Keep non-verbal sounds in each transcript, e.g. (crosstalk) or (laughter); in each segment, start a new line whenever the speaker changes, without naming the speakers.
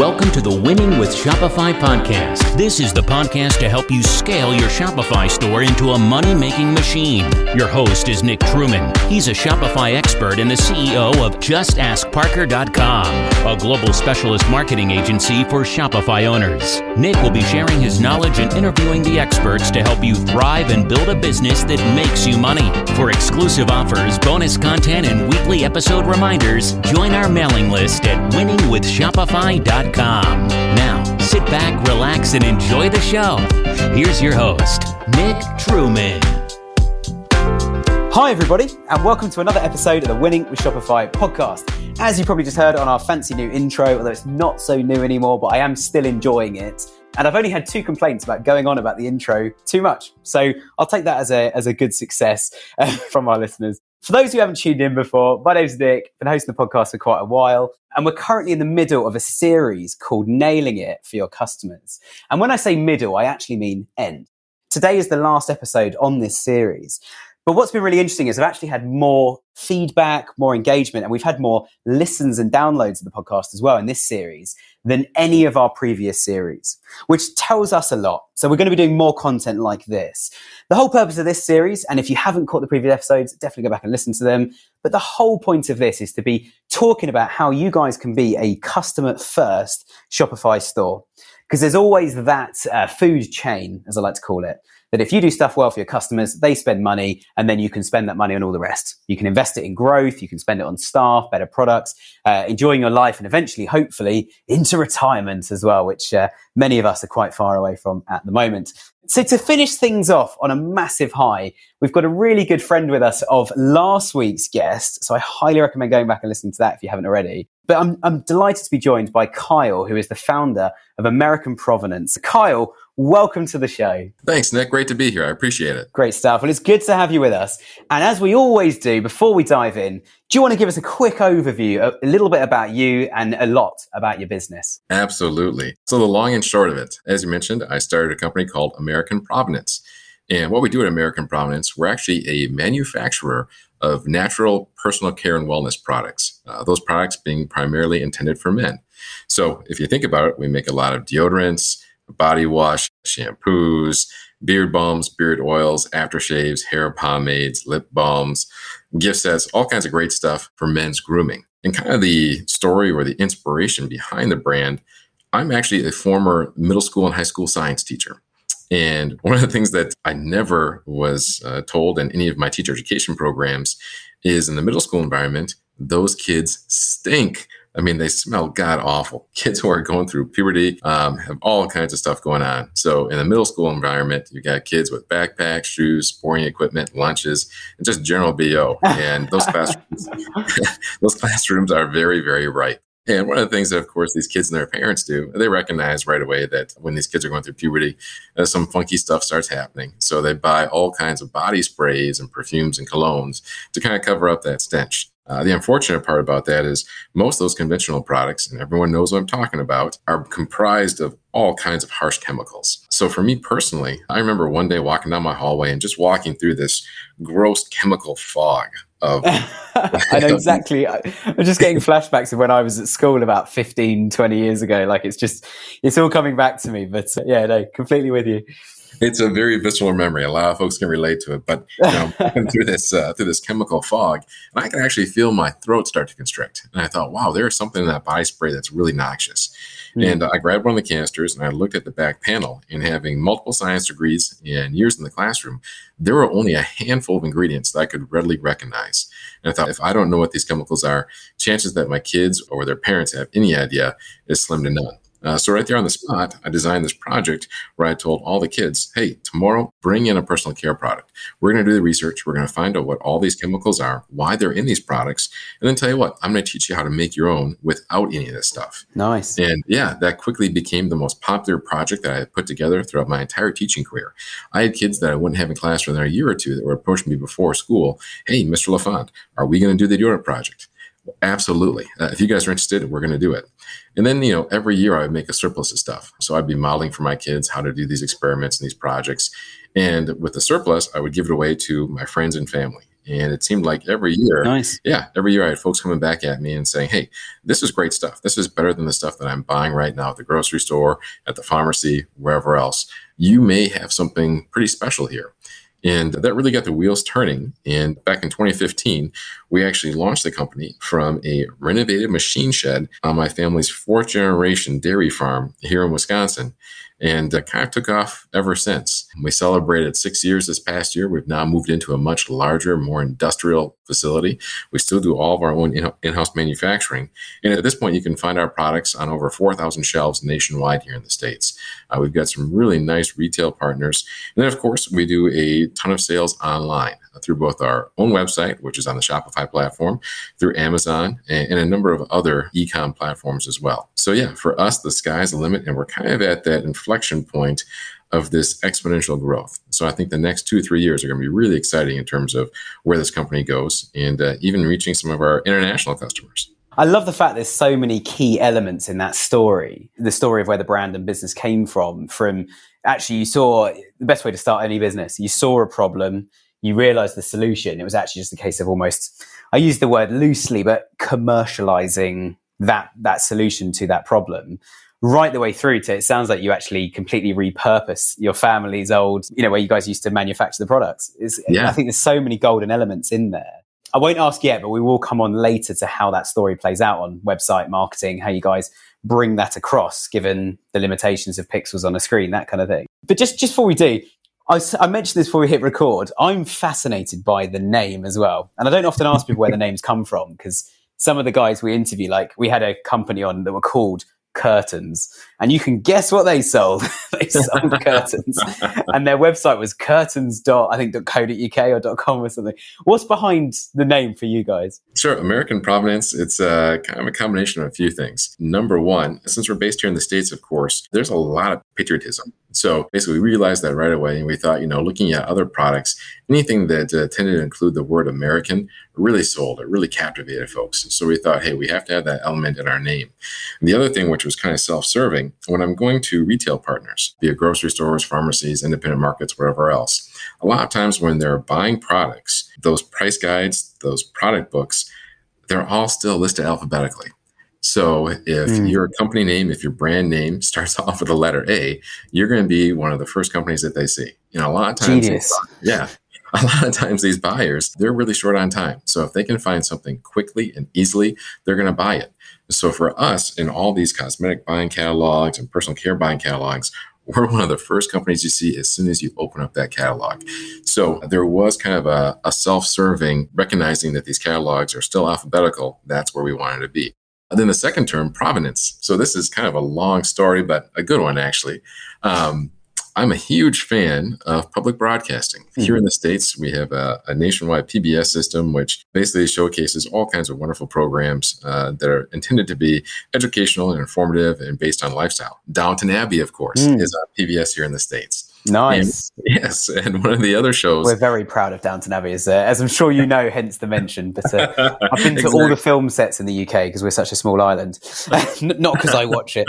Welcome to the Winning with Shopify podcast. This is the podcast to help you scale your Shopify store into a money making machine. Your host is Nick Truman. He's a Shopify expert and the CEO of JustAskParker.com, a global specialist marketing agency for Shopify owners. Nick will be sharing his knowledge and interviewing the experts to help you thrive and build a business that makes you money. For exclusive offers, bonus content, and weekly episode reminders, join our mailing list at winningwithshopify.com. Now, sit back, relax, and enjoy the show. Here's your host, Nick Truman.
Hi, everybody, and welcome to another episode of the Winning with Shopify podcast. As you probably just heard on our fancy new intro, although it's not so new anymore, but I am still enjoying it. And I've only had two complaints about going on about the intro too much. So I'll take that as a, as a good success uh, (laughs) from our listeners. For those who haven't tuned in before, my name's Nick, been hosting the podcast for quite a while, and we're currently in the middle of a series called Nailing It for Your Customers. And when I say middle, I actually mean end. Today is the last episode on this series. But what's been really interesting is I've actually had more feedback, more engagement, and we've had more listens and downloads of the podcast as well in this series than any of our previous series, which tells us a lot. So we're going to be doing more content like this. The whole purpose of this series, and if you haven't caught the previous episodes, definitely go back and listen to them. But the whole point of this is to be talking about how you guys can be a customer first Shopify store. Because there's always that uh, food chain, as I like to call it, that if you do stuff well for your customers, they spend money and then you can spend that money on all the rest. You can invest it in growth. You can spend it on staff, better products, uh, enjoying your life and eventually, hopefully into retirement as well, which uh, many of us are quite far away from at the moment. So to finish things off on a massive high, we've got a really good friend with us of last week's guest. So I highly recommend going back and listening to that if you haven't already. But I'm, I'm delighted to be joined by Kyle, who is the founder of American Provenance. Kyle, welcome to the show.
Thanks, Nick. Great to be here. I appreciate it.
Great stuff. Well, it's good to have you with us. And as we always do, before we dive in, do you want to give us a quick overview, a little bit about you and a lot about your business?
Absolutely. So, the long and short of it, as you mentioned, I started a company called American Provenance. And what we do at American Provenance, we're actually a manufacturer of natural personal care and wellness products, uh, those products being primarily intended for men. So, if you think about it, we make a lot of deodorants, body wash, shampoos, beard balms, beard oils, aftershaves, hair pomades, lip balms, gift sets, all kinds of great stuff for men's grooming. And kind of the story or the inspiration behind the brand, I'm actually a former middle school and high school science teacher. And one of the things that I never was uh, told in any of my teacher education programs is in the middle school environment, those kids stink. I mean, they smell god awful. (laughs) Kids who are going through puberty um, have all kinds of stuff going on. So, in the middle school environment, you got kids with backpacks, shoes, sporting equipment, lunches, and just general bo. And those (laughs) classrooms, (laughs) those classrooms are very, very ripe. And one of the things that, of course, these kids and their parents do, they recognize right away that when these kids are going through puberty, uh, some funky stuff starts happening. So they buy all kinds of body sprays and perfumes and colognes to kind of cover up that stench. Uh, the unfortunate part about that is most of those conventional products, and everyone knows what I'm talking about, are comprised of all kinds of harsh chemicals. So for me personally, I remember one day walking down my hallway and just walking through this gross chemical fog of (laughs)
I know (laughs) exactly. I'm just getting flashbacks of when I was at school about 15, 20 years ago. Like it's just, it's all coming back to me. But uh, yeah, no, completely with you
it's a very visceral memory. A lot of folks can relate to it. But you know, through this uh, through this chemical fog, and I can actually feel my throat start to constrict. And I thought, wow, there is something in that body spray that's really noxious. Mm. And uh, I grabbed one of the canisters and I looked at the back panel. And having multiple science degrees and years in the classroom, there were only a handful of ingredients that I could readily recognize. And I thought, if I don't know what these chemicals are, chances that my kids or their parents have any idea is slim to none. Uh, so right there on the spot, I designed this project where I told all the kids, "Hey, tomorrow bring in a personal care product. We're going to do the research. We're going to find out what all these chemicals are, why they're in these products, and then tell you what, I'm going to teach you how to make your own without any of this stuff."
Nice.
And yeah, that quickly became the most popular project that I had put together throughout my entire teaching career. I had kids that I wouldn't have in class for another year or two that were approaching me before school. Hey, Mr. LaFond, are we going to do the deodorant project? Absolutely. Uh, if you guys are interested, we're going to do it. And then, you know, every year I would make a surplus of stuff. So I'd be modeling for my kids how to do these experiments and these projects. And with the surplus, I would give it away to my friends and family. And it seemed like every year,
nice.
yeah, every year I had folks coming back at me and saying, hey, this is great stuff. This is better than the stuff that I'm buying right now at the grocery store, at the pharmacy, wherever else. You may have something pretty special here. And that really got the wheels turning. And back in 2015, we actually launched the company from a renovated machine shed on my family's fourth generation dairy farm here in Wisconsin and uh, kind of took off ever since. We celebrated six years this past year. We've now moved into a much larger, more industrial facility. We still do all of our own in house manufacturing. And at this point, you can find our products on over 4,000 shelves nationwide here in the States. Uh, we've got some really nice retail partners. And then, of course, we do a ton of sales online through both our own website, which is on the Shopify platform, through Amazon, and, and a number of other e com platforms as well. So, yeah, for us, the sky's the limit, and we're kind of at that inflection point of this exponential growth. So I think the next two, three years are going to be really exciting in terms of where this company goes and uh, even reaching some of our international customers.
I love the fact there's so many key elements in that story. The story of where the brand and business came from. From actually, you saw the best way to start any business. You saw a problem, you realize the solution. It was actually just a case of almost, I use the word loosely, but commercializing that, that solution to that problem right the way through to it sounds like you actually completely repurpose your family's old, you know, where you guys used to manufacture the products. Yeah. I think there's so many golden elements in there. I won't ask yet, but we will come on later to how that story plays out on website marketing, how you guys bring that across given the limitations of pixels on a screen, that kind of thing. But just, just before we do, I, I, mentioned this before we hit record. I'm fascinated by the name as well. And I don't often ask people where the names come from because some of the guys we interview, like we had a company on that were called curtains. And you can guess what they sold. (laughs) They sold curtains. And their website was curtains i think .co.uk or .com or something. What's behind the name for you guys?
Sure. American provenance it's a kind of a combination of a few things. Number one since we're based here in the states of course there's a lot of patriotism so basically, we realized that right away, and we thought, you know, looking at other products, anything that uh, tended to include the word American really sold. It really captivated folks. So we thought, hey, we have to have that element in our name. And the other thing, which was kind of self-serving, when I'm going to retail partners, be it grocery stores, pharmacies, independent markets, wherever else, a lot of times when they're buying products, those price guides, those product books, they're all still listed alphabetically. So if mm. your company name, if your brand name (laughs) starts off with the letter A, you're going to be one of the first companies that they see. You know, a lot of times, yeah, (laughs) a lot of times these buyers they're really short on time. So if they can find something quickly and easily, they're going to buy it. So for us, in all these cosmetic buying catalogs and personal care buying catalogs, (laughs) we're one of the first companies you see as soon as you open up that catalog. So there was kind of a, a self serving, recognizing that these catalogs are still alphabetical. That's where we wanted to be. And then the second term, provenance. So this is kind of a long story, but a good one actually. Um, I'm a huge fan of public broadcasting. Mm-hmm. Here in the States, we have a, a, nationwide PBS system, which basically showcases all kinds of wonderful programs uh, that are intended to be educational and informative and based on lifestyle. Downton Abbey, of course, mm. is on PBS here in the States.
Nice. (laughs)
Yes, and one of the other shows.
We're very proud of Downton Abbey, as, uh, as I'm sure you know, hence the mention. But uh, (laughs) I've been to exactly. all the film sets in the UK because we're such a small island. (laughs) Not because I watch it,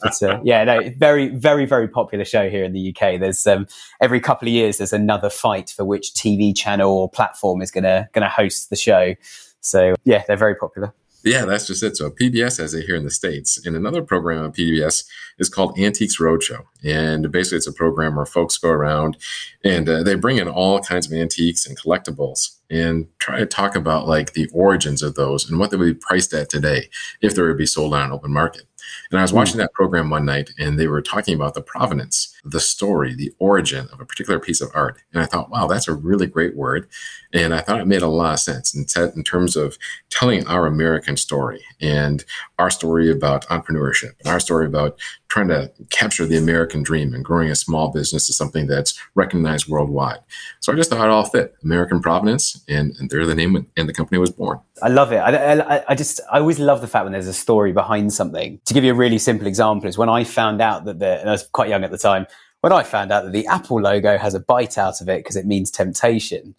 but uh, yeah, no, very, very, very popular show here in the UK. There's um, every couple of years there's another fight for which TV channel or platform is gonna gonna host the show. So yeah, they're very popular.
Yeah, that's just it. So PBS has it here in the States. And another program on PBS is called Antiques Roadshow. And basically, it's a program where folks go around and uh, they bring in all kinds of antiques and collectibles and try to talk about like the origins of those and what they would be priced at today if they would be sold on an open market. And I was watching hmm. that program one night and they were talking about the provenance, the story, the origin of a particular piece of art. And I thought, wow, that's a really great word. And I thought it made a lot of sense in, t- in terms of telling our American story and our story about entrepreneurship and our story about trying to capture the American dream and growing a small business to something that's recognized worldwide. So I just thought it all fit American provenance, and, and there the name and the company was born.
I love it. I, I, I, just, I always love the fact when there's a story behind something. To give you a really simple example, is when I found out that the, and I was quite young at the time, when I found out that the Apple logo has a bite out of it because it means temptation,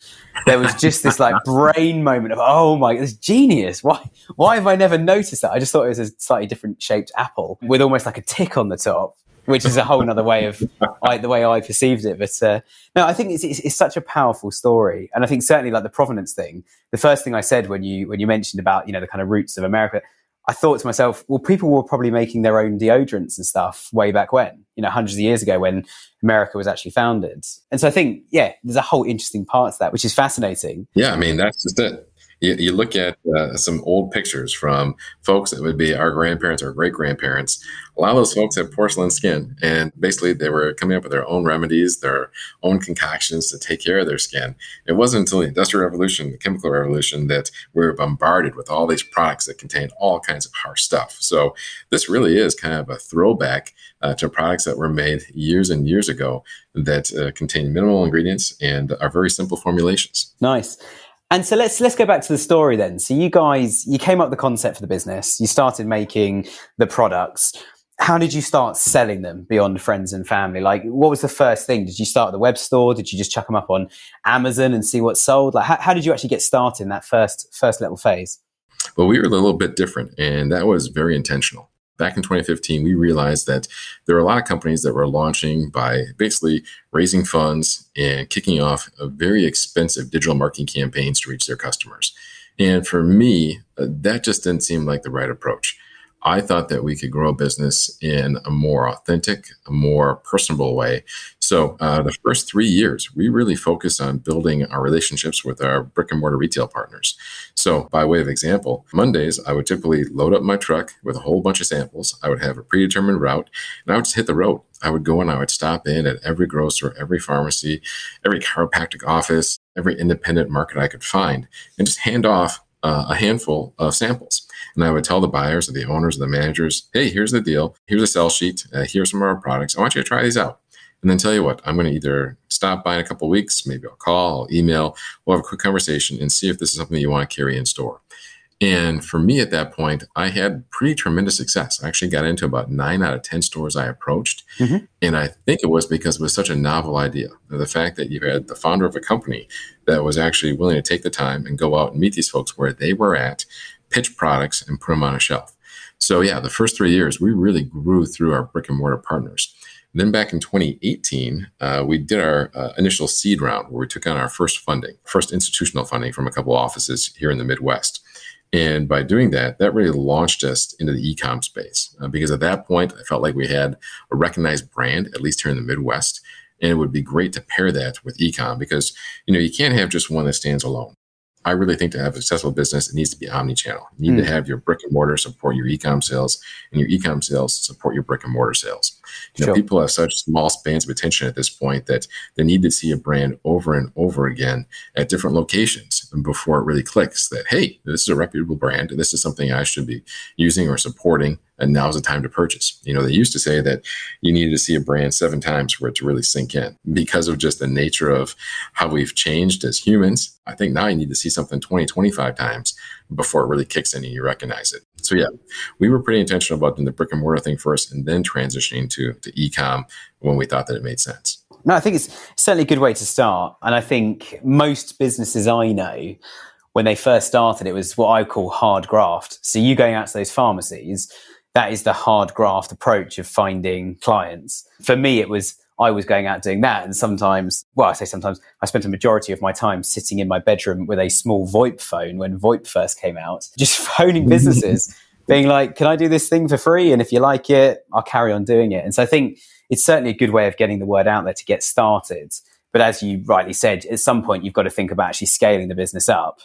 there was just this like (laughs) brain moment of, oh my, it's genius. Why, why have I never noticed that? I just thought it was a slightly different shaped apple with almost like a tick on the top. which is a whole other way of (laughs) I, the way I perceived it. But uh, no, I think it's, it's, it's, such a powerful story, and I think certainly like the provenance thing. The first thing I said when you when you mentioned about you know the kind of roots of America, I thought to myself, well, people were probably making their own deodorants and stuff way back when, you know, hundreds of years ago when America was actually founded. And so I think, yeah, there's a whole interesting part to that, which is fascinating.
Yeah, I mean, that's just it you, you look at uh, some old pictures from folks that would be our grandparents or great grandparents. A lot of those folks have porcelain skin, and basically they were coming up with their own remedies, their own concoctions to take care of their skin. It wasn't until the Industrial Revolution, the Chemical Revolution, that we were bombarded with all these products that contain all kinds of harsh stuff. So this really is kind of a throwback uh, to products that were made years and years ago that uh, contain minimal ingredients and are very simple formulations.
Nice. And so let's let's go back to the story then. So you guys, you came up with the concept for the business. You started making the products. How did you start selling them beyond friends and family? Like, what was the first thing? Did you start the web store? Did you just chuck them up on Amazon and see what sold? Like, how, how did you actually get started in that first first little phase?
Well, we were a little bit different, and that was very intentional back in 2015, we realized that there were a lot of companies that were launching by basically raising funds and kicking off very expensive digital marketing campaigns to reach their customers. And for me, uh, that just didn't seem like the right approach. I thought that we could grow a business in a more authentic, a more personable way. So, uh, the first three years, we really focused on building our relationships with our brick and mortar retail partners. So, by way of example, Mondays, I would typically load up my truck with a whole bunch of samples. I would have a predetermined route, and I would just hit the road. I would go and I would stop in at every grocer, every pharmacy, every chiropractic office, every independent market I could find, and just hand off uh, a handful of samples. And I would tell the buyers or the owners or the managers, hey, here's the deal. Here's a sell sheet. Uh, here's some of our products. I want you to try these out. And then tell you what, I'm going to either stop by in a couple weeks, maybe I'll call, I'll email, we'll have a quick conversation and see if this is something you want to carry in store. And for me at that point, I had pretty tremendous success. I actually got into about nine out of 10 stores I approached. Mm-hmm. And I think it was because it was such a novel idea. The fact that you had the founder of a company that was actually willing to take the time and go out and meet these folks where they were at, pitch products, and put them on a shelf. So, yeah, the first three years, we really grew through our brick and mortar partners. Then back in 2018, uh, we did our uh, initial seed round where we took on our first funding, first institutional funding from a couple offices here in the Midwest. And by doing that, that really launched us into the e-com space uh, because at that point, I felt like we had a recognized brand, at least here in the Midwest. And it would be great to pair that with e-com because, you know, you can't have just one that stands alone. I really think to have a successful business, it needs to be omni-channel. You need mm. to hmm. have your brick and mortar support your e-com sales, and your e-com sales support your brick and mortar sales. You know, people have such small spans of attention at this point that they need to see a brand over and over again at different locations before it really clicks that hey, this is a reputable brand, and this is something I should be using or supporting and now's the time to purchase. You know, they used to say that you needed to see a brand seven times for it to really sink in because of just the nature of how we've changed as humans. I think now you need to see something 20, 25 times before it really kicks in and you recognize it. So yeah, we were pretty intentional about doing the brick and mortar thing first and then transitioning to, to e-com when we thought that it made sense.
No, I think it's certainly a good way to start. And I think most businesses I know, when they first started, it was what I call hard graft. So you going out to those pharmacies, that is the hard graft approach of finding clients. For me, it was I was going out doing that. And sometimes, well, I say sometimes, I spent a majority of my time sitting in my bedroom with a small VoIP phone when VoIP first came out, (laughs) just phoning businesses, (laughs) being like, can I do this thing for free? And if you like it, I'll carry on doing it. And so I think it's certainly a good way of getting the word out there to get started. But as you rightly said, at some point, you've got to think about actually scaling the business up.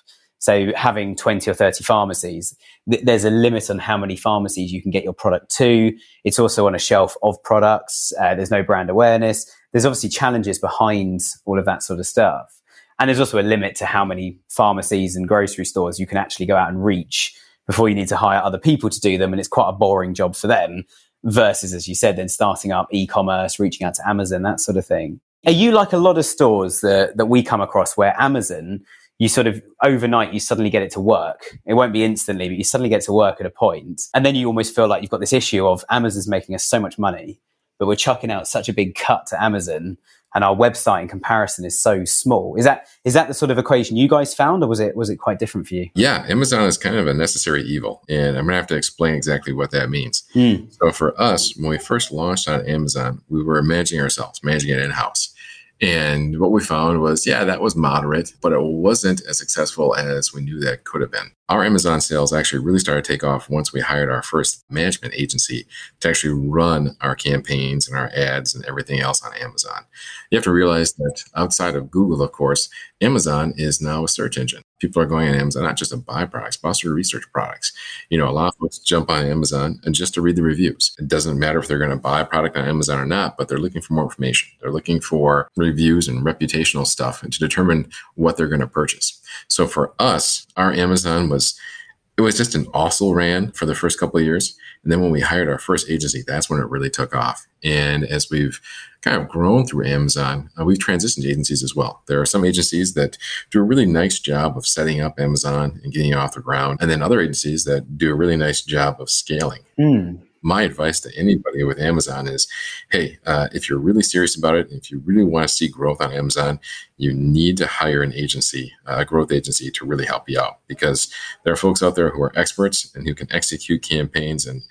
So having 20 or 30 pharmacies, th- there's a limit on how many pharmacies you can get your product to. It's also on a shelf of products. Uh, there's no brand awareness. There's obviously challenges behind all of that sort of stuff. And there's also a limit to how many pharmacies and grocery stores you can actually go out and reach before you need to hire other people to do them. And it's quite a boring job for them versus, as you said, then starting up e-commerce, reaching out to Amazon, that sort of thing. Are you like a lot of stores that, that we come across where Amazon you sort of overnight you suddenly get it to work. It won't be instantly, but you suddenly get to work at a point, and then you almost feel like you've got this issue of Amazon's making us so much money, but we're chucking out such a big cut to Amazon. and our website in comparison is so small. Is that is that the sort of equation you guys found, or was it was it quite different for you?
Yeah, Amazon is kind of a necessary evil, and I'm gonna have to explain exactly what that means. Mm. So for us, when we first launched on Amazon, we were managing ourselves, managing it in house. And what we found was, yeah, that was moderate, but it wasn't as successful as we knew that could have been. Our Amazon sales actually really started to take off once we hired our first management agency to actually run our campaigns and our ads and everything else on Amazon. You have to realize that outside of Google, of course, Amazon is now a search engine. People are going on Amazon not just to buy products, but also to research products. You know, a lot of folks jump on Amazon and just to read the reviews. It doesn't matter if they're going to buy a product on Amazon or not, but they're looking for more information. They're looking for reviews and reputational stuff and to determine what they're going to purchase. So for us, our Amazon was it was just an also ran for the first couple of years. And then when we hired our first agency, that's when it really took off. And as we've kind of grown through Amazon, uh, we've transitioned agencies as well. There are some agencies that do a really nice job of setting up Amazon and getting it off the ground. And then other agencies that do a really nice job of scaling. Mm my advice to anybody with Amazon is, hey, uh, if you're really serious about it, if you really want to see growth on Amazon, you need to hire an agency, a growth agency, to really help you out because there are folks out there who are experts and who can execute campaigns and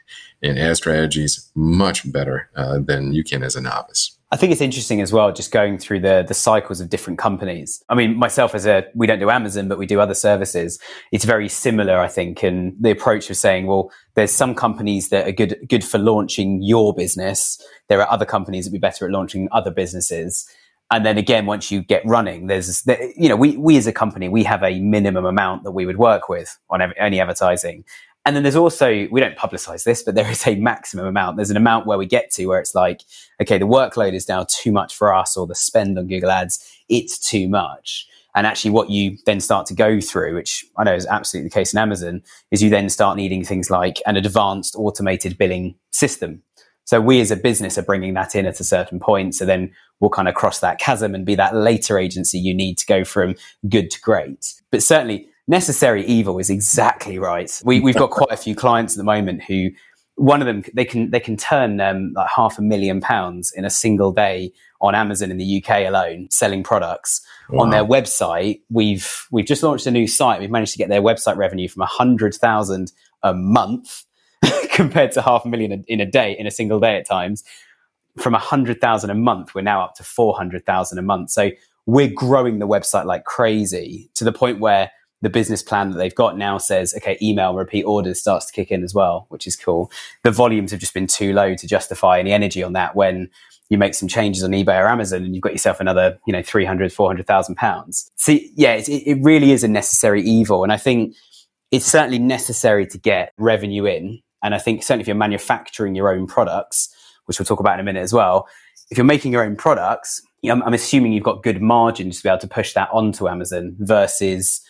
and ad strategies much better uh, than you can as a novice.
I think it's interesting as well, just going through the the cycles of different companies. I mean, myself as a we don't do Amazon, but we do other services. It's very similar, I think, in the approach of saying, well, there's some companies that are good good for launching your business. There are other companies that be better at launching other businesses. And then again, once you get running, there's you know we we as a company we have a minimum amount that we would work with on any advertising, and then there's also, we don't publicize this, but there is a maximum amount. There's an amount where we get to where it's like, okay, the workload is now too much for us or the spend on Google Ads, it's too much. And actually, what you then start to go through, which I know is absolutely the case in Amazon, is you then start needing things like an advanced automated billing system. So we as a business are bringing that in at a certain point. So then we'll kind of cross that chasm and be that later agency you need to go from good to great. But certainly, necessary evil is exactly right. We, we've got quite a few clients at the moment who one of them they can they can turn um, like half a million pounds in a single day on Amazon in the UK alone selling products wow. on their website. We've we've just launched a new site. We've managed to get their website revenue from a hundred thousand a month (laughs) compared to half a million in a day in a single day at times. From a hundred thousand a month, we're now up to four hundred thousand a month. So we're growing the website like crazy to the point where the business plan that they've got now says, okay, email repeat orders starts to kick in as well, which is cool. The volumes have just been too low to justify any energy on that when you make some changes on eBay or Amazon and you've got yourself another, you know, 300, 400,000 pounds. See, yeah, it, it really is a necessary evil. And I think it's certainly necessary to get revenue in. And I think certainly if you're manufacturing your own products, which we'll talk about in a minute as well, if you're making your own products, I'm, I'm assuming you've got good margins to be able to push that onto Amazon versus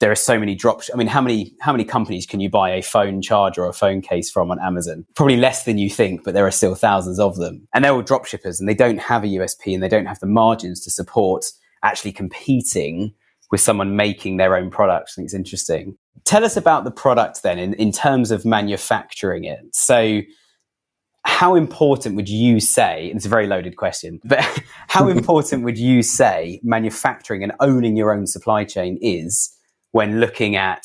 there are so many drops. I mean, how many how many companies can you buy a phone charger or a phone case from on Amazon? Probably less than you think, but there are still thousands of them. And they're all drop shippers and they don't have a USP and they don't have the margins to support actually competing with someone making their own product. I think it's interesting. Tell us about the product then in, in terms of manufacturing it. So how important would you say, and it's a very loaded question, but (laughs) how (laughs) important would you say manufacturing and owning your own supply chain is when looking at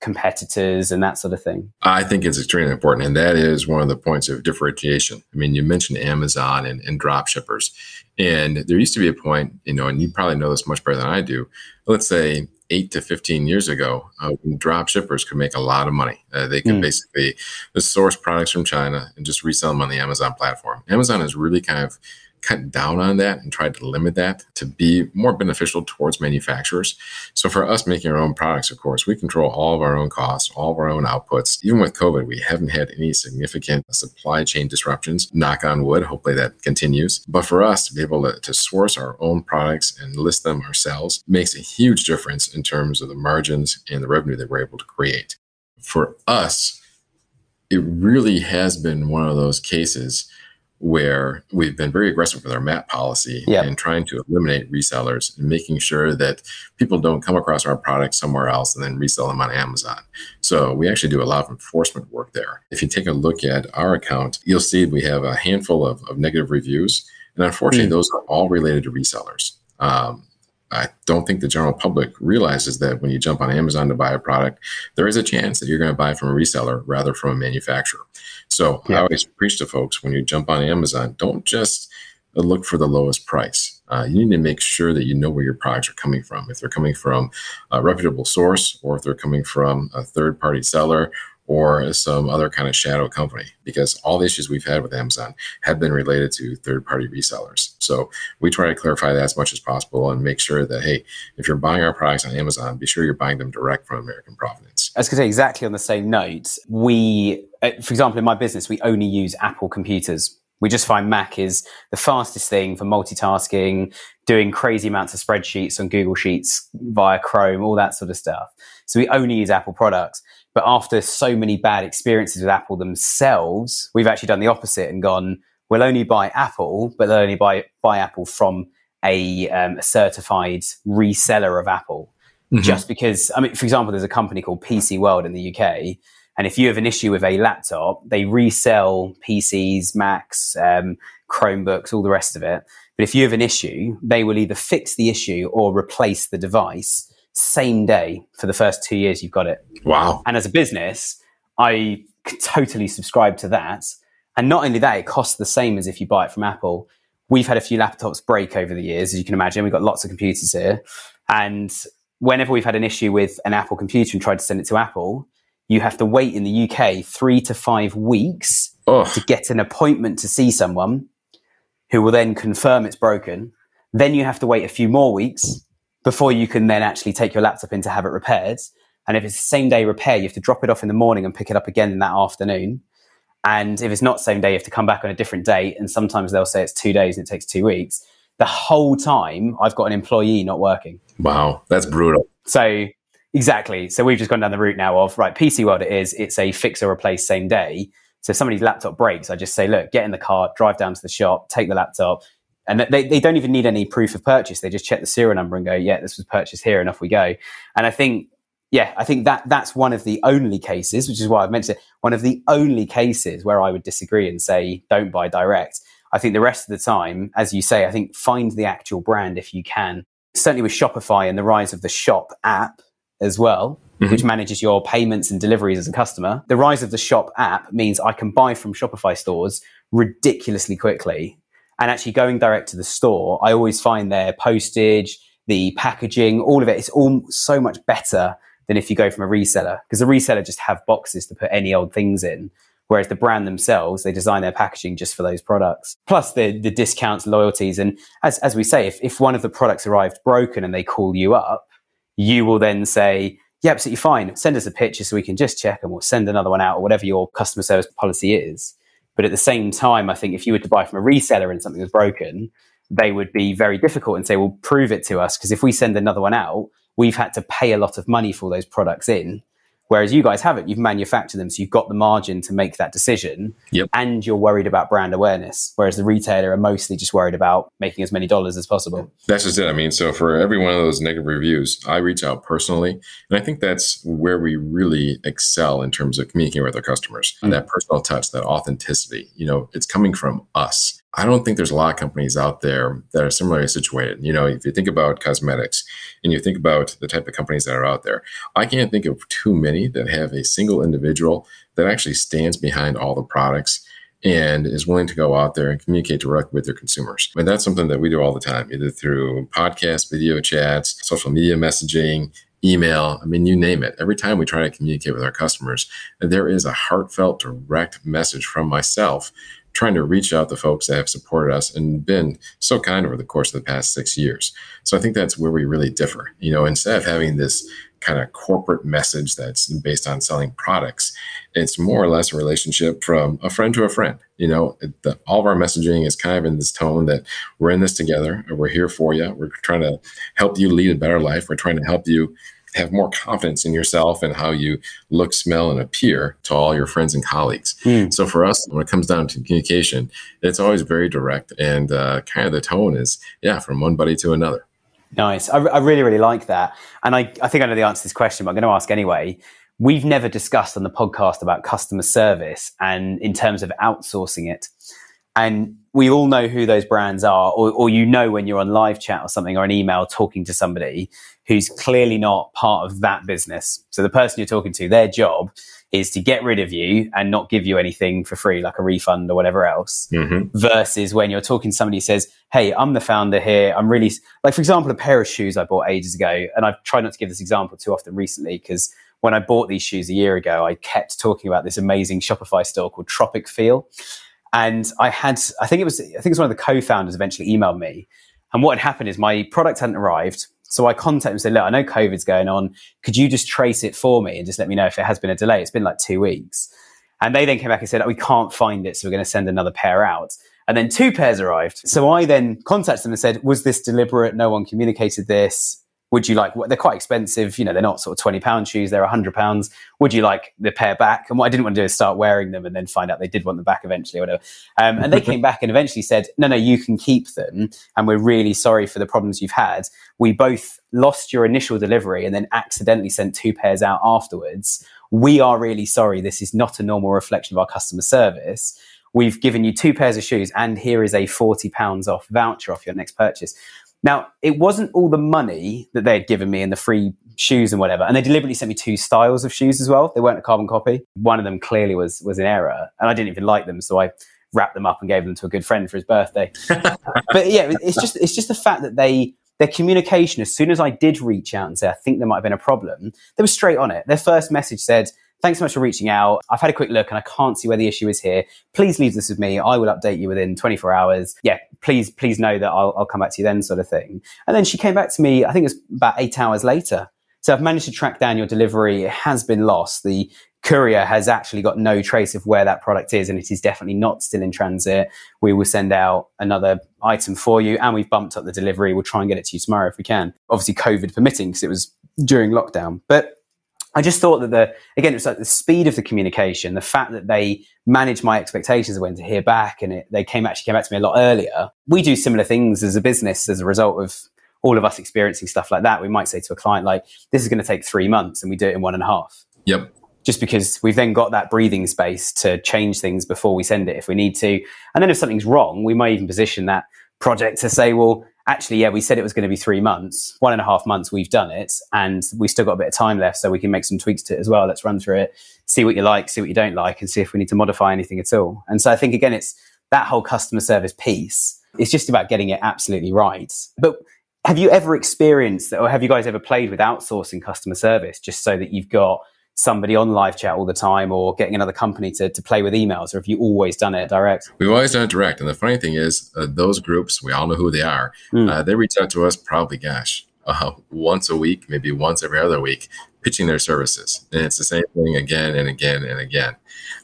competitors and that sort of thing?
I think it's extremely important. And that is one of the points of differentiation. I mean, you mentioned Amazon and, and drop shippers. And there used to be a point, you know, and you probably know this much better than I do. Let's say eight to 15 years ago, uh, drop shippers could make a lot of money. Uh, they could mm. basically source products from China and just resell them on the Amazon platform. Amazon has really kind of cut down on that and tried to limit that to be more beneficial towards manufacturers. So for us making our own products, of course, we control all of our own costs, all of our own outputs. Even with COVID, we haven't had any significant supply chain disruptions. Knock on wood, hopefully that continues. But for us to be able to, to source our own products and list them ourselves makes a huge difference in terms of the margins and the revenue that we're able to create. For us, it really has been one of those cases where we've been very aggressive with our MAP policy yep. and trying to eliminate resellers and making sure that people don't come across our products somewhere else and then resell them on Amazon. So we actually do a lot of enforcement work there. If you take a look at our account, you'll see we have a handful of, of negative reviews. And unfortunately, mm. those are all related to resellers. Um, I don't think the general public realizes that when you jump on Amazon to buy a product, there is a chance that you're going to buy from a reseller rather from a manufacturer. So yeah. I always preach to folks when you jump on Amazon, don't just look for the lowest price. Uh, you need to make sure that you know where your products are coming from. If they're coming from a reputable source, or if they're coming from a third party seller, or some other kind of shadow company, because all the issues we've had with Amazon have been related to third party resellers. So we try to clarify that as much as possible and make sure that, hey, if you're buying our products on Amazon, be sure you're buying them direct from American Provenance.
I was going to say exactly on the same note. We, uh, for example, in my business, we only use Apple computers we just find Mac is the fastest thing for multitasking, doing crazy amounts of spreadsheets on Google Sheets via Chrome, all that sort of stuff. So we only use Apple products. But after so many bad experiences with Apple themselves, we've actually done the opposite and gone, we'll only buy Apple, but they'll only buy, buy Apple from a, um, a certified reseller of Apple. Mm-hmm. Just because, I mean, for example, there's a company called PC World in the UK and if you have an issue with a laptop, they resell PCs, Macs, um, Chromebooks, all the rest of it. But if you have an issue, they will either fix the issue or replace the device same day for the first two years you've got it.
Wow.
And as a business, I totally subscribe to that. And not only that, it costs the same as if you buy it from Apple. We've had a few laptops break over the years, as you can imagine. We've got lots of computers here. And whenever we've had an issue with an Apple computer and tried to send it to Apple, you have to wait in the UK three to five weeks Ugh. to get an appointment to see someone who will then confirm it's broken. Then you have to wait a few more weeks before you can then actually take your laptop in to have it repaired. And if it's the same day repair, you have to drop it off in the morning and pick it up again in that afternoon. And if it's not same day, you have to come back on a different date. And sometimes they'll say it's two days and it takes two weeks. The whole time I've got an employee not working.
Wow, that's brutal.
So Exactly. So we've just gone down the route now of right, PC World it is, it's a fix or replace same day. So if somebody's laptop breaks, I just say, look, get in the car, drive down to the shop, take the laptop. And they, they don't even need any proof of purchase. They just check the serial number and go, yeah, this was purchased here and off we go. And I think, yeah, I think that that's one of the only cases, which is why I've mentioned it, one of the only cases where I would disagree and say, don't buy direct. I think the rest of the time, as you say, I think find the actual brand if you can. Certainly with Shopify and the rise of the shop app, as well, mm-hmm. which manages your payments and deliveries as a customer. The rise of the shop app means I can buy from Shopify stores ridiculously quickly. And actually going direct to the store, I always find their postage, the packaging, all of it, it is all so much better than if you go from a reseller because the reseller just have boxes to put any old things in. Whereas the brand themselves, they design their packaging just for those products. Plus the, the discounts, loyalties. And as, as we say, if, if one of the products arrived broken and they call you up, you will then say, yeah, absolutely fine. Send us a picture so we can just check and we'll send another one out or whatever your customer service policy is. But at the same time, I think if you were to buy from a reseller and something was broken, they would be very difficult and say, well, prove it to us. Because if we send another one out, we've had to pay a lot of money for those products in. Whereas you guys haven't, you've manufactured them, so you've got the margin to make that decision.
Yep.
And you're worried about brand awareness. Whereas the retailer are mostly just worried about making as many dollars as possible.
That's just it. I mean, so for every one of those negative reviews, I reach out personally. And I think that's where we really excel in terms of communicating with our customers. Mm-hmm. That personal touch, that authenticity, you know, it's coming from us. I don't think there's a lot of companies out there that are similarly situated. You know, if you think about cosmetics and you think about the type of companies that are out there, I can't think of too many that have a single individual that actually stands behind all the products and is willing to go out there and communicate directly with their consumers. And that's something that we do all the time, either through podcasts, video chats, social media messaging, email. I mean, you name it. Every time we try to communicate with our customers, there is a heartfelt, direct message from myself trying to reach out to folks that have supported us and been so kind over the course of the past six years. So I think that's where we really differ. You know, instead of having this kind of corporate message that's based on selling products, it's more or less a relationship from a friend to a friend. You know, the, all of our messaging is kind of in this tone that we're in this together, we're here for you, we're trying to help you lead a better life, we're trying to help you have more confidence in yourself and how you look, smell, and appear to all your friends and colleagues. Mm. So for us, when it comes down to communication, it's always very direct, and uh, kind of the tone is yeah, from one buddy to another.
Nice. I, I really, really like that, and I, I think I know the answer to this question, but I'm going to ask anyway. We've never discussed on the podcast about customer service and in terms of outsourcing it. And we all know who those brands are, or, or you know when you're on live chat or something or an email talking to somebody who's clearly not part of that business. So the person you're talking to, their job is to get rid of you and not give you anything for free, like a refund or whatever else. Mm-hmm. Versus when you're talking to somebody who says, Hey, I'm the founder here. I'm really, like, for example, a pair of shoes I bought ages ago. And I've tried not to give this example too often recently because when I bought these shoes a year ago, I kept talking about this amazing Shopify store called Tropicfeel. And I had, I think it was, I think it was one of the co-founders eventually emailed me. And what had happened is my product hadn't arrived. So I contacted him and said, look, I know COVID's going on. Could you just trace it for me and just let me know if it has been a delay? It's been like two weeks. And they then came back and said, oh, we can't find it. So we're going to send another pair out. And then two pairs arrived. So I then contacted them and said, was this deliberate? No one communicated this would you like they're quite expensive you know they're not sort of 20 pound shoes they're 100 pounds. Would you like the pair back? And what i didn't want to do is start wearing them and then find out they did want them back eventually or whatever. Um, and they (laughs) came back and eventually said no no you can keep them and we're really sorry for the problems you've had. We both lost your initial delivery and then accidentally sent two pairs out afterwards. We are really sorry. This is not a normal reflection of our customer service. We've given you two pairs of shoes and here is a 40 pounds off voucher off your next purchase now, it wasn't all the money that they had given me and the free shoes and whatever. And they deliberately sent me two styles of shoes as well. They weren't a carbon copy. One of them clearly was was an error, and I didn't even like them, so I wrapped them up and gave them to a good friend for his birthday. (laughs) but yeah, it's just it's just the fact that they their communication as soon as I did reach out and say I think there might have been a problem, they were straight on it. Their first message said, Thanks so much for reaching out. I've had a quick look and I can't see where the issue is here. Please leave this with me. I will update you within 24 hours. Yeah, please, please know that I'll, I'll come back to you then, sort of thing. And then she came back to me, I think it was about eight hours later. So I've managed to track down your delivery. It has been lost. The courier has actually got no trace of where that product is, and it is definitely not still in transit. We will send out another item for you, and we've bumped up the delivery. We'll try and get it to you tomorrow if we can. Obviously, COVID permitting, because it was during lockdown. But I just thought that the again it was like the speed of the communication, the fact that they managed my expectations of when to hear back, and it, they came actually came back to me a lot earlier. We do similar things as a business as a result of all of us experiencing stuff like that. We might say to a client like, "This is going to take three months," and we do it in one and a half.
Yep.
Just because we've then got that breathing space to change things before we send it if we need to, and then if something's wrong, we might even position that project to say, "Well." Actually, yeah, we said it was going to be three months, one and a half months, we've done it, and we've still got a bit of time left, so we can make some tweaks to it as well. Let's run through it, see what you like, see what you don't like, and see if we need to modify anything at all. And so I think, again, it's that whole customer service piece. It's just about getting it absolutely right. But have you ever experienced, or have you guys ever played with outsourcing customer service just so that you've got somebody on live chat all the time or getting another company to, to play with emails or have you always done it direct?
We've always done it direct and the funny thing is uh, those groups we all know who they are. Mm. uh, they reach out to us probably gosh uh, (laughs) once a week maybe once every other week pitching their services. And it's the same thing again and again and again.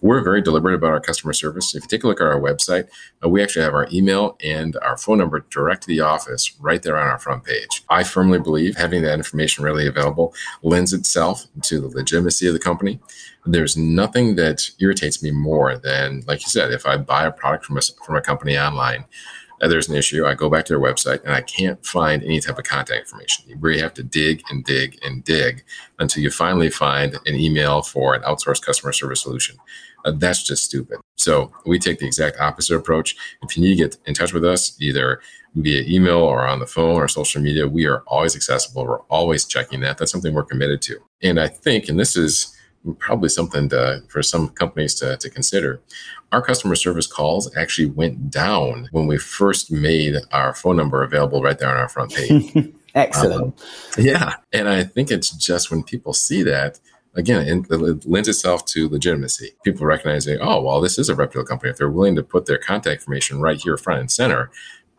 We're very deliberate about our customer service. If you take a look at our website, uh, we actually have our email and our phone number direct to the office right there on our front page. I firmly believe having that information readily available lends itself to the legitimacy of the company. There's nothing that irritates me more than, like you said, if I buy a product from a, from a company online there's an issue, I go back to their website and I can't find any type of contact information. You really have to dig and dig and dig until you finally find an email for an outsourced customer service solution. Uh, that's just stupid. So we take the exact opposite approach. If you need to get in touch with us, either via email or on the phone or social media, we are always accessible. We're always checking that. That's something we're committed to. And I think, and this is probably something to, for some companies to, to consider. Our customer service calls actually went down when we first made our phone number available right there on our front page. (laughs)
Excellent. Um,
yeah. And I think it's just when people see that, again, it lends itself to legitimacy. People recognizing, oh, well, this is a reputable company. If they're willing to put their contact information right here front and center,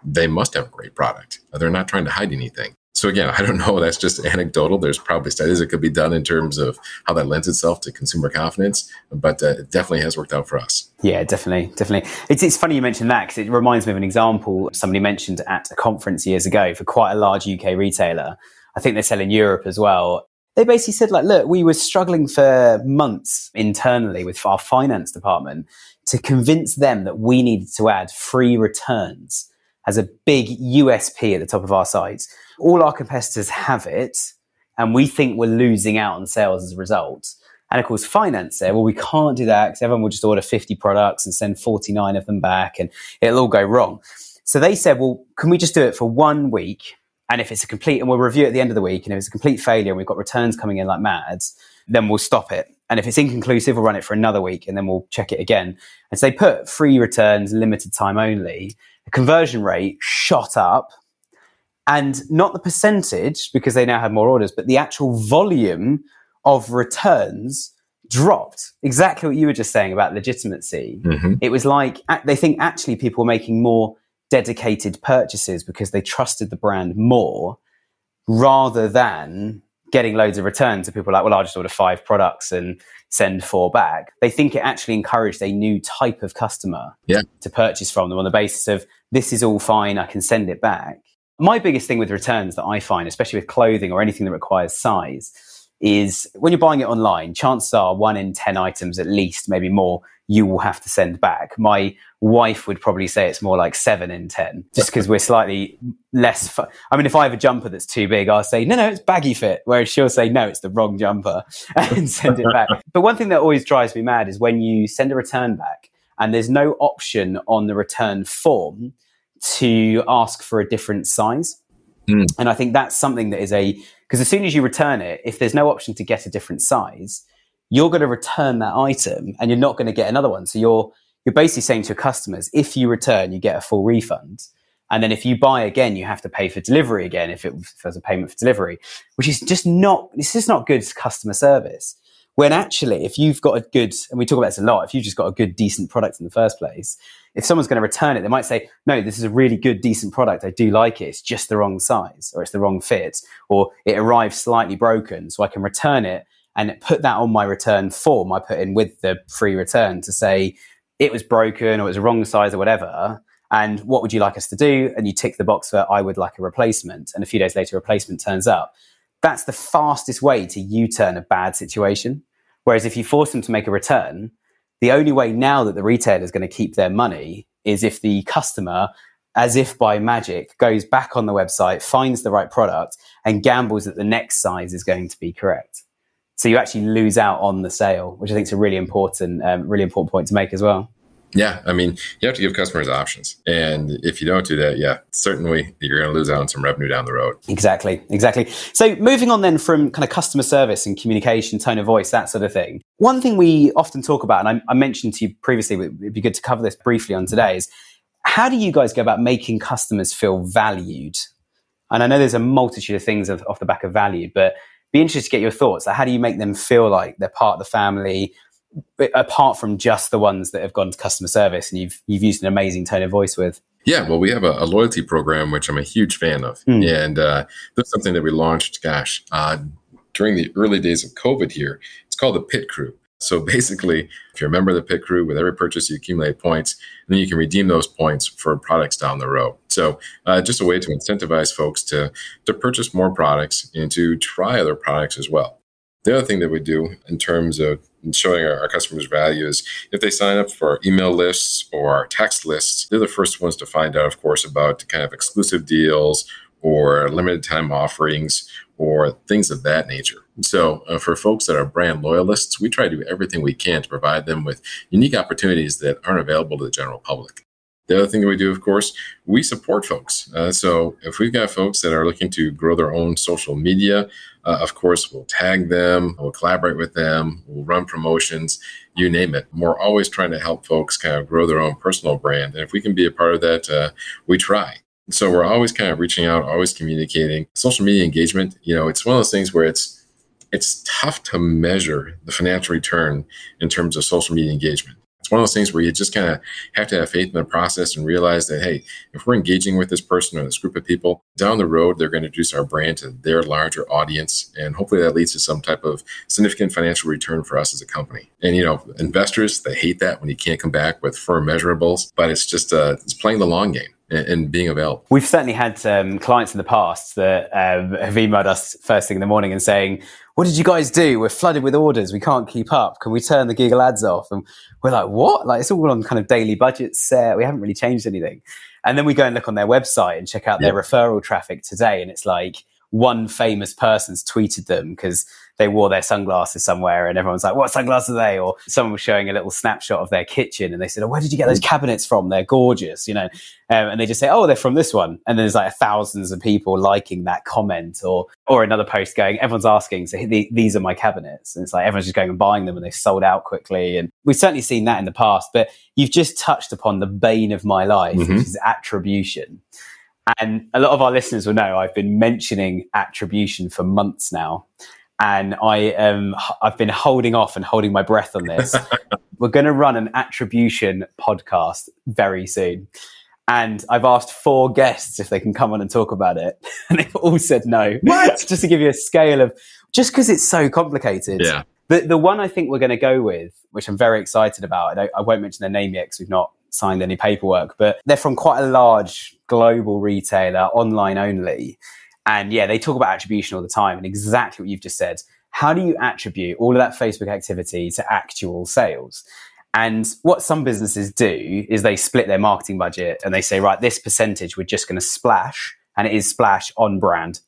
they must have a great product. They're not trying to hide anything so again, I don't know. (laughs) That's just anecdotal. There's probably studies that could be done in terms of how that lends itself to consumer confidence, but uh, it definitely has worked out for us.
Yeah, definitely, definitely. It's, it's funny you mentioned that because it reminds me of an example somebody mentioned at a conference years ago for quite a large UK retailer. I think they sell in Europe as well. They basically said, like, look, we were struggling for months internally with our finance department to convince them that we needed to add free returns as a big USP at the top of our site. all our competitors have it, and we think we're losing out on sales as a result. And of course, finance there. well, we can't do that because everyone will just order 50 products and send 49 of them back and it'll all go wrong. So they said, well, can we just do it for one week? And if it's a complete, and we'll review at the end of the week, and if it's a complete failure and we've got returns coming in like mad, then we'll stop it. And if it's inconclusive, we'll run it for another week and then we'll check it again. And so they put free returns, limited time only. The conversion rate shot up and not the percentage because they now had more orders, but the actual volume of returns dropped. Exactly what you were just saying about legitimacy. Mm-hmm. It was like they think actually people were making more dedicated purchases because they trusted the brand more rather than getting loads of returns. So people are like, well, I'll just order five products and send four back. They think it actually encouraged a new type of customer
yeah.
to purchase from them on the basis of this is all fine, I can send it back. My biggest thing with returns that I find, especially with clothing or anything that requires size, is when you're buying it online, chances are one in 10 items at least, maybe more, you will have to send back. My wife would probably say it's more like seven in 10, just because we're slightly less. Fu- I mean, if I have a jumper that's too big, I'll say, no, no, it's baggy fit. Whereas she'll say, no, it's the wrong jumper (laughs) and send it back. but one thing that always drives me mad is when you send a return back and there's no option on the return form to ask for a different size. Mm. And I think that's something that is a, because as soon as you return it, if there's no option to get a different size, you're going to return that item and you're not going to get another one. So you're you're basically saying to your customers, if you return, you get a full refund. And then if you buy again, you have to pay for delivery again if it was a payment for delivery, which is just not, this is not good customer service. When actually, if you've got a good, and we talk about this a lot, if you've just got a good, decent product in the first place, if someone's going to return it, they might say, no, this is a really good, decent product. I do like it. It's just the wrong size or it's the wrong fit or it arrived slightly broken. So I can return it and put that on my return form I put in with the free return to say it was broken or it was wrong size or whatever. And what would you like us to do? And you tick the box for I would like a replacement. And a few days later, replacement turns up. That's the fastest way to U turn a bad situation. Whereas if you force them to make a return, the only way now that the retailer is going to keep their money is if the customer, as if by magic, goes back on the website, finds the right product, and gambles that the next size is going to be correct. So you actually lose out on the sale, which I think is a really important, um, really important point to make as well.
Yeah, I mean, you have to give customers options, and if you don't do that, yeah, certainly you're going to lose out on some revenue down the road.
Exactly, exactly. So moving on then from kind of customer service and communication, tone of voice, that sort of thing. One thing we often talk about, and I, I mentioned to you previously, it'd be good to cover this briefly on today, is how do you guys go about making customers feel valued? And I know there's a multitude of things off the back of value, but be interested to get your thoughts. Like, how do you make them feel like they're part of the family, apart from just the ones that have gone to customer service and you've you've used an amazing tone of voice with?
Yeah, well, we have a, a loyalty program which I'm a huge fan of, mm. and uh, that's something that we launched. Gosh, uh, during the early days of COVID here, it's called the Pit Crew. So basically, if you're a member of the pit crew, with every purchase you accumulate points, and then you can redeem those points for products down the road. So uh, just a way to incentivize folks to to purchase more products and to try other products as well. The other thing that we do in terms of showing our, our, customers value is if they sign up for our email lists or our text lists, they're the first ones to find out, of course, about kind of exclusive deals or limited time offerings or things of that nature. So, uh, for folks that are brand loyalists, we try to do everything we can to provide them with unique opportunities that aren't available to the general public. The other thing that we do, of course, we support folks. Uh, so, if we've got folks that are looking to grow their own social media, uh, of course, we'll tag them, we'll collaborate with them, we'll run promotions, you name it. We're always trying to help folks kind of grow their own personal brand. And if we can be a part of that, uh, we try. So we're always kind of reaching out, always communicating. Social media engagement, you know, it's one of those things where it's it's tough to measure the financial return in terms of social media engagement. It's one of those things where you just kind of have to have faith in the process and realize that, hey, if we're engaging with this person or this group of people, down the road, they're going to introduce our brand to their larger audience. And hopefully that leads to some type of significant financial return for us as a company. And, you know, investors, they hate that when you can't come back with firm measurables, but it's just, uh, it's playing the long game and being available.
We've certainly had um, clients in the past that um, have emailed us first thing in the morning and saying, "What did you guys do? We're flooded with orders. We can't keep up. Can we turn the Google ads off?" And we're like, "What? Like it's all on kind of daily budgets set. We haven't really changed anything." And then we go and look on their website and check out their referral traffic today, and it's like one famous person's tweeted them because they wore their sunglasses somewhere and everyone's like, what sunglasses are they? Or someone was showing a little snapshot of their kitchen and they said, oh, where did you get those cabinets from? They're gorgeous, you know? Um, and they just say, oh, they're from this one. And then there's like thousands of people liking that comment or, or another post going, everyone's asking, so these are my cabinets. And it's like everyone's just going and buying them and they've sold out quickly. And we've certainly seen that in the past, but you've just touched upon the bane of my life, mm-hmm. which is attribution. And a lot of our listeners will know I've been mentioning attribution for months now and I am I've been holding off and holding my breath on this. (laughs) We're going to run an attribution podcast very soon. And I've asked four guests if they can come on and talk about it. (laughs) And they've all said no.
What?
just to give you a scale of, just because it's so complicated.
Yeah.
The, the one I think we're going to go with, which I'm very excited about, I, I won't mention their name yet because we've not signed any paperwork, but they're from quite a large global retailer, online only. And yeah, they talk about attribution all the time and exactly what you've just said. How do you attribute all of that Facebook activity to actual sales? And what some businesses do is they split their marketing budget and they say, right, this percentage we're just going to splash, and it is splash on brand.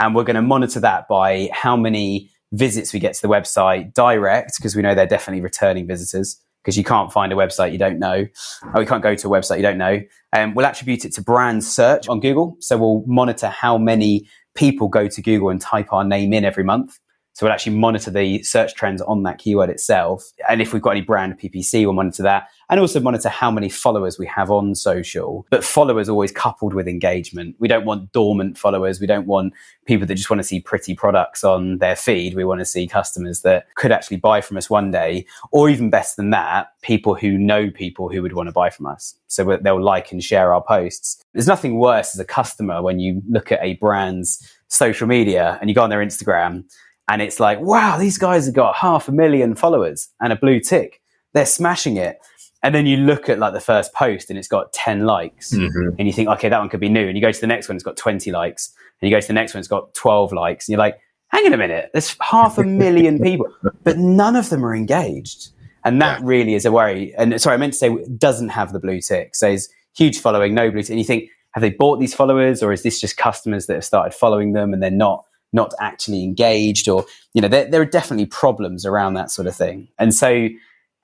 And we're going to monitor that by how many visits we get to the website direct, because we know they're definitely returning visitors because you can't find a website you don't know, or you can't go to a website you don't know. Um, we'll attribute it to brand search on Google. So we'll monitor how many people go to Google and type our name in every month. So we'll actually monitor the search trends on that keyword itself. And if we've got any brand PPC, we'll monitor that and also monitor how many followers we have on social. But followers always coupled with engagement. We don't want dormant followers. We don't want people that just want to see pretty products on their feed. We want to see customers that could actually buy from us one day, or even better than that, people who know people who would want to buy from us. So they'll like and share our posts. There's nothing worse as a customer when you look at a brand's social media and you go on their Instagram and it's like, wow, these guys have got half a million followers and a blue tick. They're smashing it. And then you look at like the first post and it's got 10 likes mm-hmm. and you think, okay, that one could be new. And you go to the next one, it's got 20 likes. And you go to the next one, it's got 12 likes. And you're like, hang on a minute, there's half a million (laughs) people, but none of them are engaged. And that yeah. really is a worry. And sorry, I meant to say doesn't have the blue tick. So it's huge following, no blue tick. And you think, have they bought these followers or is this just customers that have started following them and they're not not actually engaged or you know there, there are definitely problems around that sort of thing. And so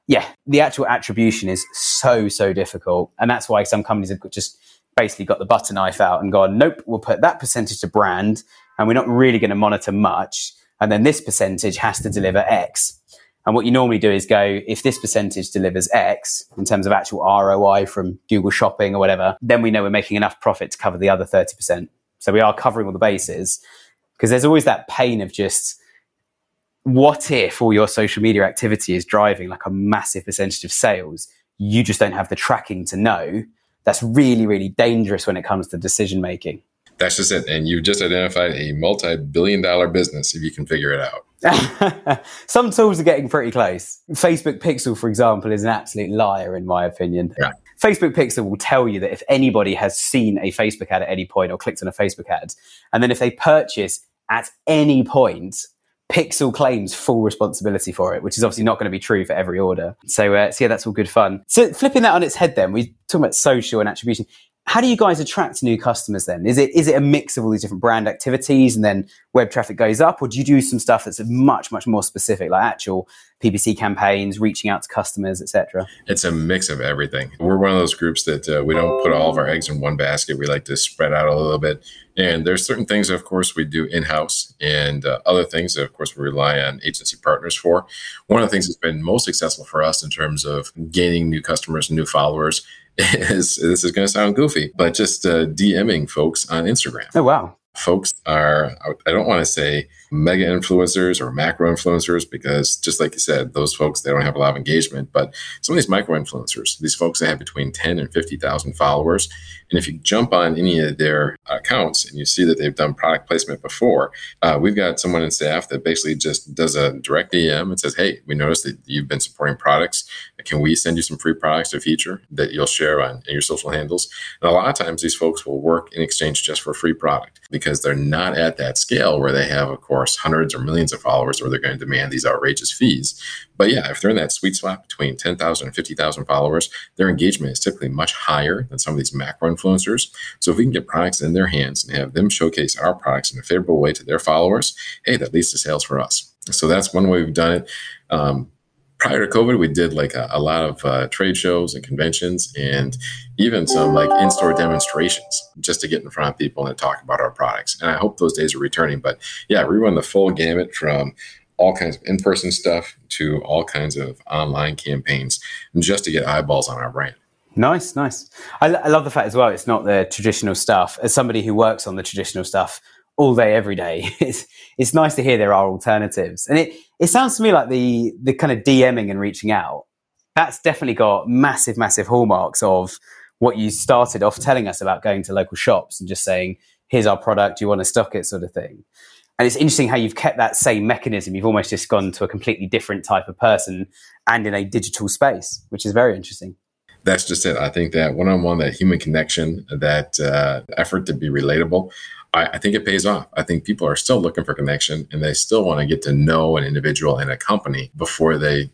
yeah the actual attribution is so so difficult. And that's why some companies have just basically got the butter knife out and gone nope we'll put that percentage to brand and we're not really going to monitor much. And then this percentage has to deliver x. And what you normally do is go, if this percentage delivers X in terms of actual ROI from Google shopping or whatever, then we know we're making enough profit to cover the other 30%. So we are covering all the bases because there's always that pain of just what if all your social media activity is driving like a massive percentage of sales? You just don't have the tracking to know. That's really really dangerous when it comes to decision making.
That's just it and you've just identified a multi-billion dollar business if you can figure it
out. (laughs) Some tools are getting pretty close. Facebook pixel for example is an absolute liar in my opinion.
Yeah.
Facebook Pixel will tell you that if anybody has seen a Facebook ad at any point or clicked on a Facebook ad, and then if they purchase at any point, Pixel claims full responsibility for it, which is obviously not going to be true for every order. So, uh, so yeah, that's all good fun. So flipping that on its head, then we talk about social and attribution how do you guys attract new customers then? Is it is it a mix of all these different brand activities and then web traffic goes up, or do you do some stuff that's much much more specific, like actual PPC campaigns, reaching out to customers, etc.?
It's a mix of everything. We're one of those groups that uh, we don't put all of our eggs in one basket. We like to spread out a little bit. And there's certain things, of course, we do in house, and uh, other things, that, of course, we rely on agency partners for. One of the things that's been most successful for us in terms of gaining new customers and new followers (laughs) is this is going to sound goofy, but just uh, DMing folks on Instagram.
Oh, wow
folks are i don't want to say mega influencers or macro influencers because just like you said those folks they don't have a lot of engagement but some of these micro influencers these folks that have between 10 and 50000 followers and if you jump on any of their accounts and you see that they've done product placement before uh, we've got someone in staff that basically just does a direct dm and says hey we noticed that you've been supporting products. Can we send you some free products to feature that you'll share on your social handles? And a lot of times these folks will work in exchange just for free product because they're not at that scale where they have, a course, course, hundreds or millions of followers or they're going to demand these outrageous fees. But yeah, if they're in that sweet spot between 10,000 and 50,000 followers, their engagement is typically much higher than some of these macro influencers. So if we can get products in their hands and have them showcase our products in a favorable way to their followers, hey, that leads to sales for us. So that's one way we've done it. Um, prior to COVID, we did like a, a lot of uh, trade shows and conventions and even some like in store demonstrations just to get in front of people and talk about our products. And I hope those days are returning. But yeah, we run the full gamut from all kinds of in person stuff to all kinds of online campaigns just to get eyeballs on our brand.
Nice, nice. I, I love the fact as well, it's not the traditional stuff. As somebody who works on the traditional stuff, all day, every day. (laughs) It's it's nice to hear there are alternatives, and it it sounds to me like the the kind of DMing and reaching out. That's definitely got massive, massive hallmarks of what you started off telling us about going to local shops and just saying, "Here's our product. Do you want to stock it?" sort of thing. And it's interesting how you've kept that same mechanism. You've almost just gone to a completely different type of person and in a digital space, which is very interesting
that's just it. I think that one on one, that human connection, that uh, effort to be relatable, I, I, think it pays off. I think people are still looking for connection and they still want to get to know an individual and a company before they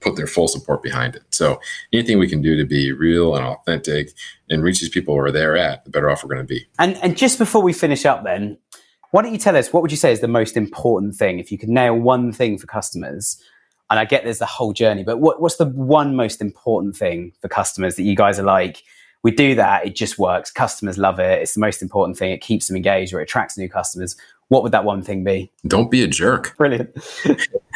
put their full support behind it. So anything we can do to be real and authentic and reach these people where they're at, the better off we're going to be.
And and just before we finish up, then, why don't you tell us what would you say is the most important thing if you could nail one thing for customers? And I get there's the whole journey, but what, what's the one most important thing for customers that you guys are like? We do that, it just works. Customers love it. It's the most important thing. It keeps them engaged or it attracts new customers. What would that one thing be?
Don't be a jerk.
Brilliant. (laughs)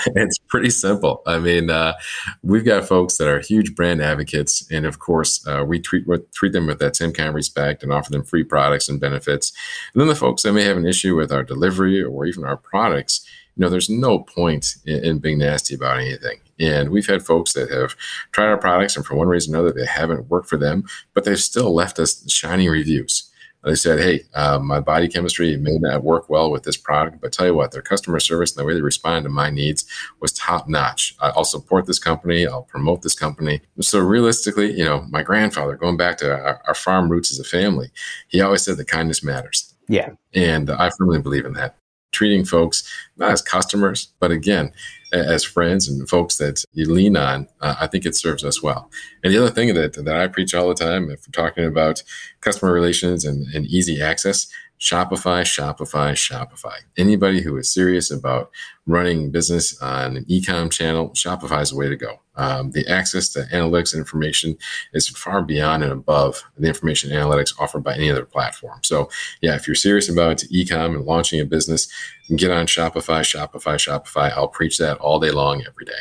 it's pretty simple. I mean, uh, we've got folks that are huge brand advocates, and of course, uh, we treat treat them with that same kind of respect and offer them free products and benefits. And then the folks that may have an issue with our delivery or even our products, you know, there's no point in, in being nasty about anything. And we've had folks that have tried our products and for one reason or another, they haven't worked for them, but they've still left us shining reviews. They said, hey, uh, my body chemistry may not work well with this product, but tell you what, their customer service and the way they responded to my needs was top notch. I'll support this company. I'll promote this company. So realistically, you know, my grandfather, going back to our, our farm roots as a family, he always said that kindness matters.
Yeah.
And I firmly believe in that treating folks not as customers, but again, as friends and folks that you lean on, uh, I think it serves us well. And the other thing that, that I preach all the time, if we're talking about customer relations and, and easy access, Shopify, Shopify, Shopify. Anybody who is serious about running business on an e-com channel, Shopify is the way to go. Um, the access to analytics and information is far beyond and above the information analytics offered by any other platform. So, yeah, if you're serious about e-com and launching a business, get on Shopify, Shopify, Shopify. I'll preach that all day long, every day.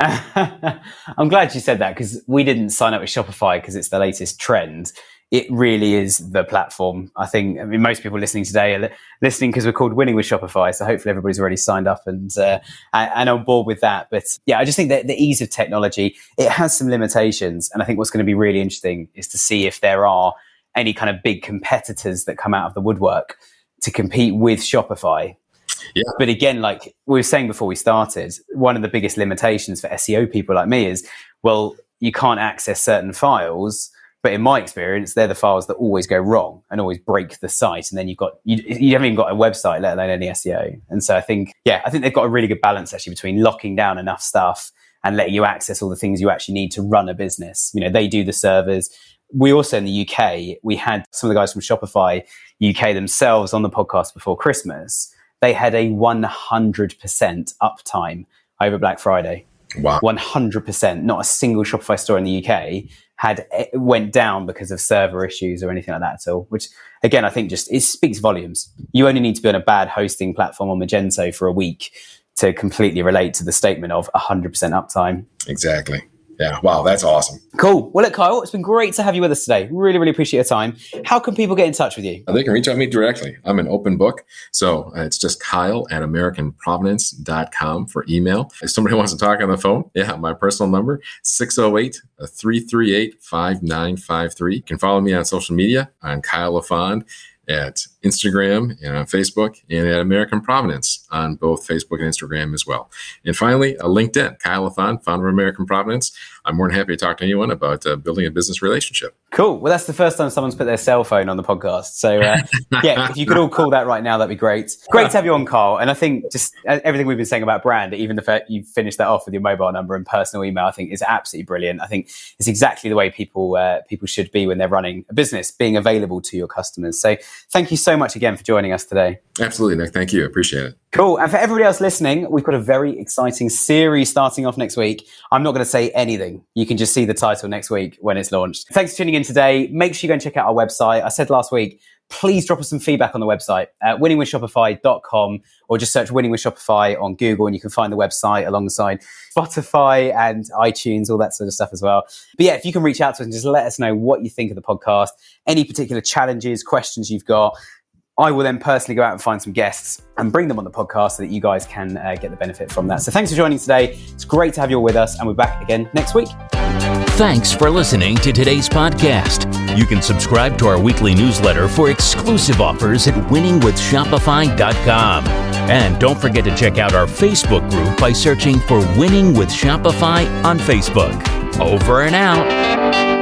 (laughs)
I'm glad you said that because we didn't sign up with Shopify because it's the latest trend it really is the platform. I think, I mean, most people listening today are listening because we're called Winning with Shopify. So hopefully everybody's already signed up and, uh, and on board with that. But yeah, I just think that the ease of technology, it has some limitations. And I think what's going to be really interesting is to see if there are any kind of big competitors that come out of the woodwork to compete with Shopify.
Yeah.
But again, like we were saying before we started, one of the biggest limitations for SEO people like me is, well, you can't access certain files but in my experience, they're the files that always go wrong and always break the site. And then you've got, you, you haven't even got a website, let alone any SEO. And so I think, yeah, I think they've got a really good balance actually between locking down enough stuff and letting you access all the things you actually need to run a business. You know, they do the servers. We also in the UK, we had some of the guys from Shopify UK themselves on the podcast before Christmas. They had a 100% uptime over Black Friday.
Wow.
100%. Not a single Shopify store in the UK had eh, went down because of server issues or anything like that at all. Which again, I think just it speaks volumes. You only need to be on a bad hosting platform on Magento for a week to completely relate to the statement of 100% uptime.
Exactly. Yeah. Wow. That's awesome.
Cool. Well, look, Kyle, it's been great to have you with us today. Really, really appreciate your time. How can people get in touch with you?
They can reach out to me directly. I'm an open book. So uh, it's just Kyle at AmericanProvenance.com for email. If somebody (laughs) wants to talk on the phone, yeah, my personal number, 608 338 5953. You can follow me on social media on Kyle LaFond at Instagram and on Facebook, and at American Provenance on both Facebook and Instagram as well. And finally, a LinkedIn, Kyle LaFond, founder of American Provenance. I'm more than happy to talk to anyone about uh, building a business relationship.
Cool. Well, that's the first time someone's put their cell phone on the podcast. So, uh, (laughs) yeah, if you could all call that right now, that'd be great. Great to have you on, Carl. And I think just uh, everything we've been saying about brand, even the fact you finished that off with your mobile number and personal email, I think is absolutely brilliant. I think it's exactly the way people uh, people should be when they're running a business, being available to your customers. So, thank you so much again for joining us today.
Absolutely, Nick. Thank you. Appreciate it.
Cool. And for everybody else listening, we've got a very exciting series starting off next week. I'm not going to say anything. You can just see the title next week when it's launched. Thanks for tuning in today. Make sure you go and check out our website. I said last week, please drop us some feedback on the website at winningwithshopify.com or just search winning with Shopify on Google and you can find the website alongside Spotify and iTunes, all that sort of stuff as well. But yeah, if you can reach out to us and just let us know what you think of the podcast, any particular challenges, questions you've got, I will then personally go out and find some guests and bring them on the podcast so that you guys can uh, get the benefit from that. So thanks for joining today. It's great to have you all with us, and we're back again next week.
Thanks for listening to today's podcast. You can subscribe to our weekly newsletter for exclusive offers at winningwithshopify.com. And don't forget to check out our Facebook group by searching for Winning with Shopify on Facebook. Over and out.